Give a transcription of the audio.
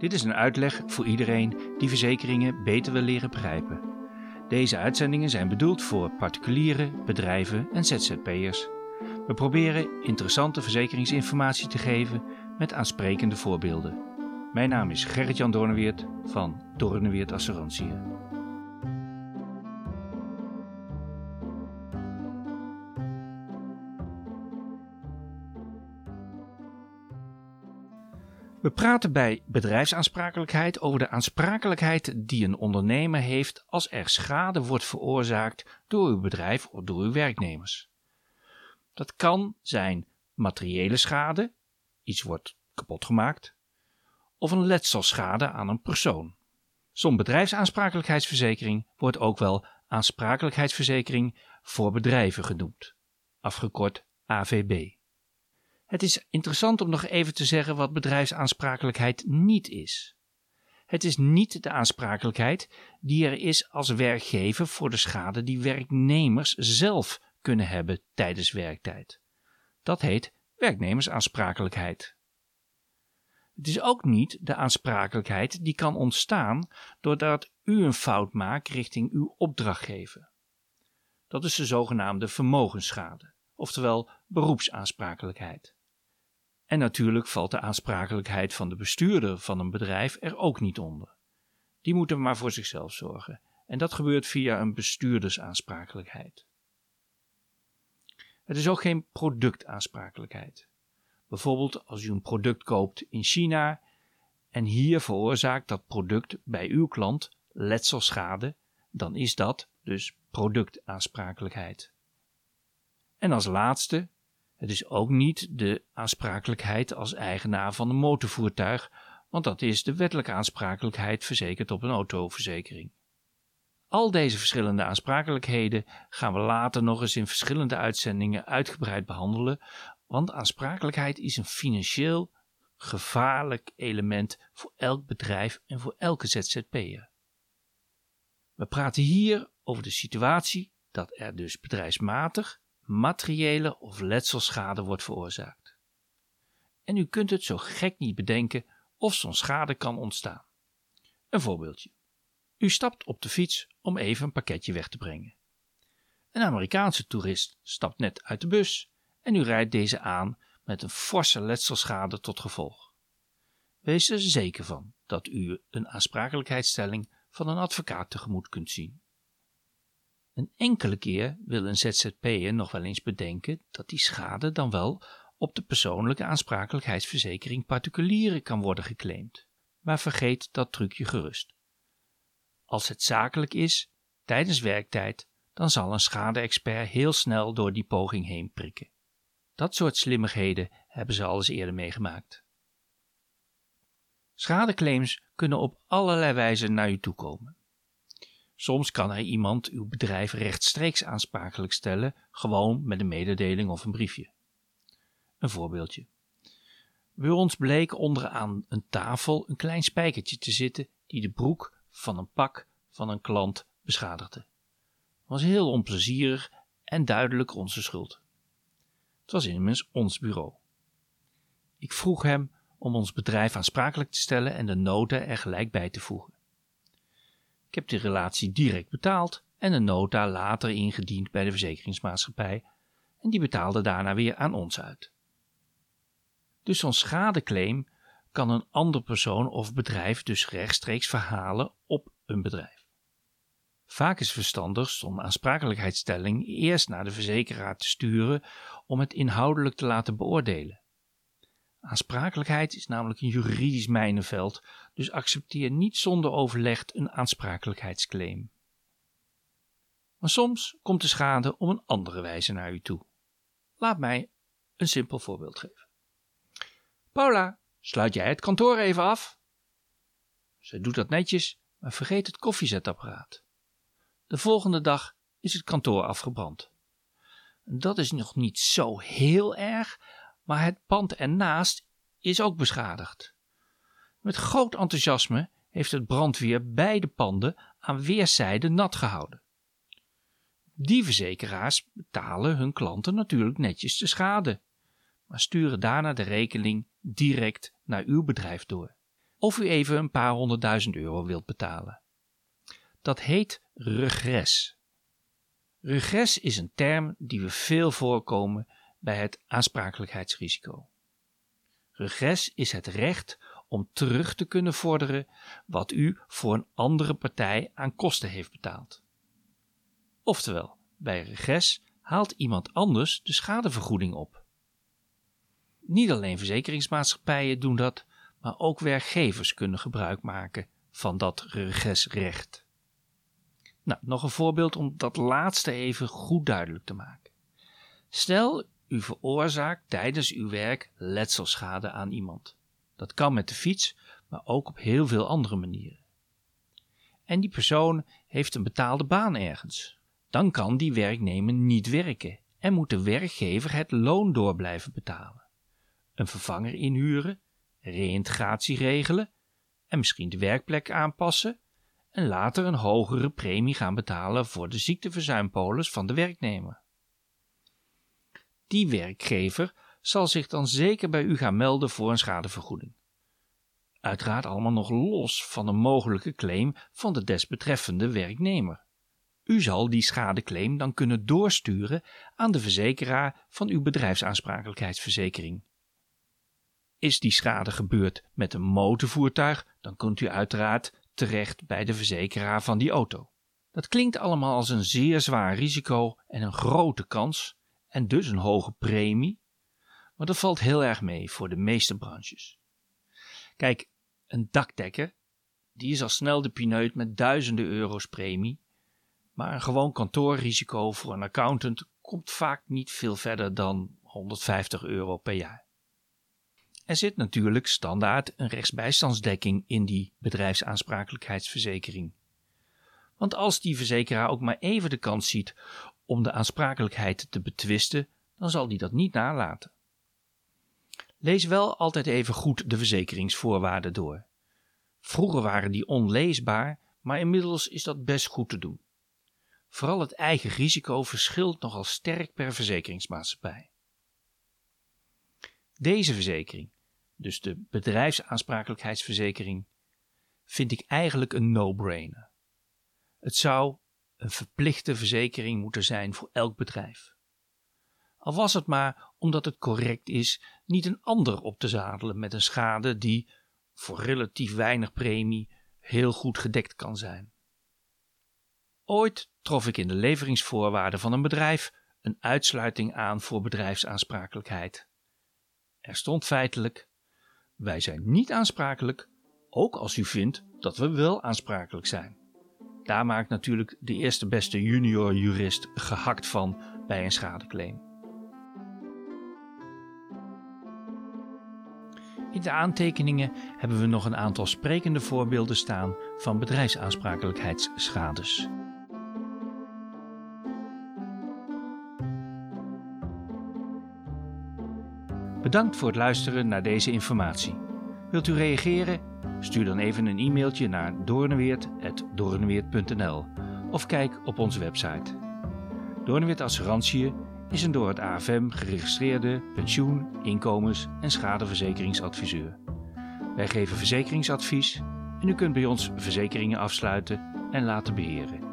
Dit is een uitleg voor iedereen die verzekeringen beter wil leren begrijpen. Deze uitzendingen zijn bedoeld voor particulieren, bedrijven en ZZP'ers. We proberen interessante verzekeringsinformatie te geven met aansprekende voorbeelden. Mijn naam is Gerrit-Jan Doorneweert van Doorneweert Assurantie. We praten bij bedrijfsaansprakelijkheid over de aansprakelijkheid die een ondernemer heeft als er schade wordt veroorzaakt door uw bedrijf of door uw werknemers. Dat kan zijn materiële schade, iets wordt kapot gemaakt, of een letselschade aan een persoon. Zo'n bedrijfsaansprakelijkheidsverzekering wordt ook wel aansprakelijkheidsverzekering voor bedrijven genoemd, afgekort AVB. Het is interessant om nog even te zeggen wat bedrijfsaansprakelijkheid niet is. Het is niet de aansprakelijkheid die er is als werkgever voor de schade die werknemers zelf kunnen hebben tijdens werktijd. Dat heet werknemersaansprakelijkheid. Het is ook niet de aansprakelijkheid die kan ontstaan doordat u een fout maakt richting uw opdrachtgever. Dat is de zogenaamde vermogensschade, oftewel beroepsaansprakelijkheid. En natuurlijk valt de aansprakelijkheid van de bestuurder van een bedrijf er ook niet onder. Die moeten maar voor zichzelf zorgen. En dat gebeurt via een bestuurdersaansprakelijkheid. Het is ook geen productaansprakelijkheid. Bijvoorbeeld als u een product koopt in China en hier veroorzaakt dat product bij uw klant letselschade, dan is dat dus productaansprakelijkheid. En als laatste het is ook niet de aansprakelijkheid als eigenaar van een motorvoertuig, want dat is de wettelijke aansprakelijkheid verzekerd op een autoverzekering. Al deze verschillende aansprakelijkheden gaan we later nog eens in verschillende uitzendingen uitgebreid behandelen, want aansprakelijkheid is een financieel gevaarlijk element voor elk bedrijf en voor elke ZZP'er. We praten hier over de situatie dat er dus bedrijfsmatig materiële of letselschade wordt veroorzaakt. En u kunt het zo gek niet bedenken of zo'n schade kan ontstaan. Een voorbeeldje. U stapt op de fiets om even een pakketje weg te brengen. Een Amerikaanse toerist stapt net uit de bus en u rijdt deze aan met een forse letselschade tot gevolg. Wees er zeker van dat u een aansprakelijkheidsstelling van een advocaat tegemoet kunt zien. Een enkele keer wil een ZZP'er nog wel eens bedenken dat die schade dan wel op de persoonlijke aansprakelijkheidsverzekering particulieren kan worden geclaimd. Maar vergeet dat trucje gerust. Als het zakelijk is, tijdens werktijd, dan zal een schade-expert heel snel door die poging heen prikken. Dat soort slimmigheden hebben ze al eens eerder meegemaakt. Schadeclaims kunnen op allerlei wijzen naar u toe komen. Soms kan er iemand uw bedrijf rechtstreeks aansprakelijk stellen, gewoon met een mededeling of een briefje. Een voorbeeldje. Bij ons bleek onderaan een tafel een klein spijkertje te zitten die de broek van een pak van een klant beschadigde. Het was heel onplezierig en duidelijk onze schuld. Het was immers ons bureau. Ik vroeg hem om ons bedrijf aansprakelijk te stellen en de nota er gelijk bij te voegen. Ik heb de relatie direct betaald en een nota later ingediend bij de verzekeringsmaatschappij en die betaalde daarna weer aan ons uit. Dus zo'n schadeclaim kan een ander persoon of bedrijf dus rechtstreeks verhalen op een bedrijf. Vaak is verstandig zo'n aansprakelijkheidsstelling eerst naar de verzekeraar te sturen om het inhoudelijk te laten beoordelen. Aansprakelijkheid is namelijk een juridisch mijnenveld, dus accepteer niet zonder overleg een aansprakelijkheidsclaim. Maar soms komt de schade op een andere wijze naar u toe. Laat mij een simpel voorbeeld geven. Paula, sluit jij het kantoor even af? Ze doet dat netjes, maar vergeet het koffiezetapparaat. De volgende dag is het kantoor afgebrand. Dat is nog niet zo heel erg, maar het pand ernaast is ook beschadigd. Met groot enthousiasme heeft het brandweer beide panden aan weerszijden nat gehouden. Die verzekeraars betalen hun klanten natuurlijk netjes de schade, maar sturen daarna de rekening direct naar uw bedrijf door. of u even een paar honderdduizend euro wilt betalen. Dat heet regres. Regres is een term die we veel voorkomen bij het aansprakelijkheidsrisico. Regres is het recht om terug te kunnen vorderen wat u voor een andere partij aan kosten heeft betaald. Oftewel, bij regres haalt iemand anders de schadevergoeding op. Niet alleen verzekeringsmaatschappijen doen dat, maar ook werkgevers kunnen gebruik maken van dat regresrecht. Nou, nog een voorbeeld om dat laatste even goed duidelijk te maken. Stel, u veroorzaakt tijdens uw werk letselschade aan iemand. Dat kan met de fiets, maar ook op heel veel andere manieren. En die persoon heeft een betaalde baan ergens. Dan kan die werknemer niet werken en moet de werkgever het loon door blijven betalen. Een vervanger inhuren, reïntegratie regelen en misschien de werkplek aanpassen en later een hogere premie gaan betalen voor de ziekteverzuimpolis van de werknemer. Die werkgever zal zich dan zeker bij u gaan melden voor een schadevergoeding. Uiteraard allemaal nog los van een mogelijke claim van de desbetreffende werknemer. U zal die schadeclaim dan kunnen doorsturen aan de verzekeraar van uw bedrijfsaansprakelijkheidsverzekering. Is die schade gebeurd met een motorvoertuig, dan kunt u uiteraard terecht bij de verzekeraar van die auto. Dat klinkt allemaal als een zeer zwaar risico en een grote kans, en dus een hoge premie, maar dat valt heel erg mee voor de meeste branches. Kijk, een dakdekker, die is al snel de pineut met duizenden euro's premie, maar een gewoon kantoorrisico voor een accountant komt vaak niet veel verder dan 150 euro per jaar. Er zit natuurlijk standaard een rechtsbijstandsdekking in die bedrijfsaansprakelijkheidsverzekering. Want als die verzekeraar ook maar even de kans ziet om de aansprakelijkheid te betwisten, dan zal die dat niet nalaten. Lees wel altijd even goed de verzekeringsvoorwaarden door. Vroeger waren die onleesbaar, maar inmiddels is dat best goed te doen. Vooral het eigen risico verschilt nogal sterk per verzekeringsmaatschappij. Deze verzekering, dus de bedrijfsaansprakelijkheidsverzekering, vind ik eigenlijk een no-brainer. Het zou een verplichte verzekering moeten zijn voor elk bedrijf. Al was het maar omdat het correct is niet een ander op te zadelen met een schade die, voor relatief weinig premie, heel goed gedekt kan zijn. Ooit trof ik in de leveringsvoorwaarden van een bedrijf een uitsluiting aan voor bedrijfsaansprakelijkheid. Er stond feitelijk: Wij zijn niet aansprakelijk, ook als u vindt dat we wel aansprakelijk zijn. Daar maakt natuurlijk de eerste beste junior jurist gehakt van bij een schadeclaim. In de aantekeningen hebben we nog een aantal sprekende voorbeelden staan van bedrijfsaansprakelijkheidsschades. Bedankt voor het luisteren naar deze informatie. Wilt u reageren? Stuur dan even een e-mailtje naar doornweert.doornweert.nl of kijk op onze website. Doornweert Assurantie is een door het AFM geregistreerde pensioen-, inkomens- en schadeverzekeringsadviseur. Wij geven verzekeringsadvies en u kunt bij ons verzekeringen afsluiten en laten beheren.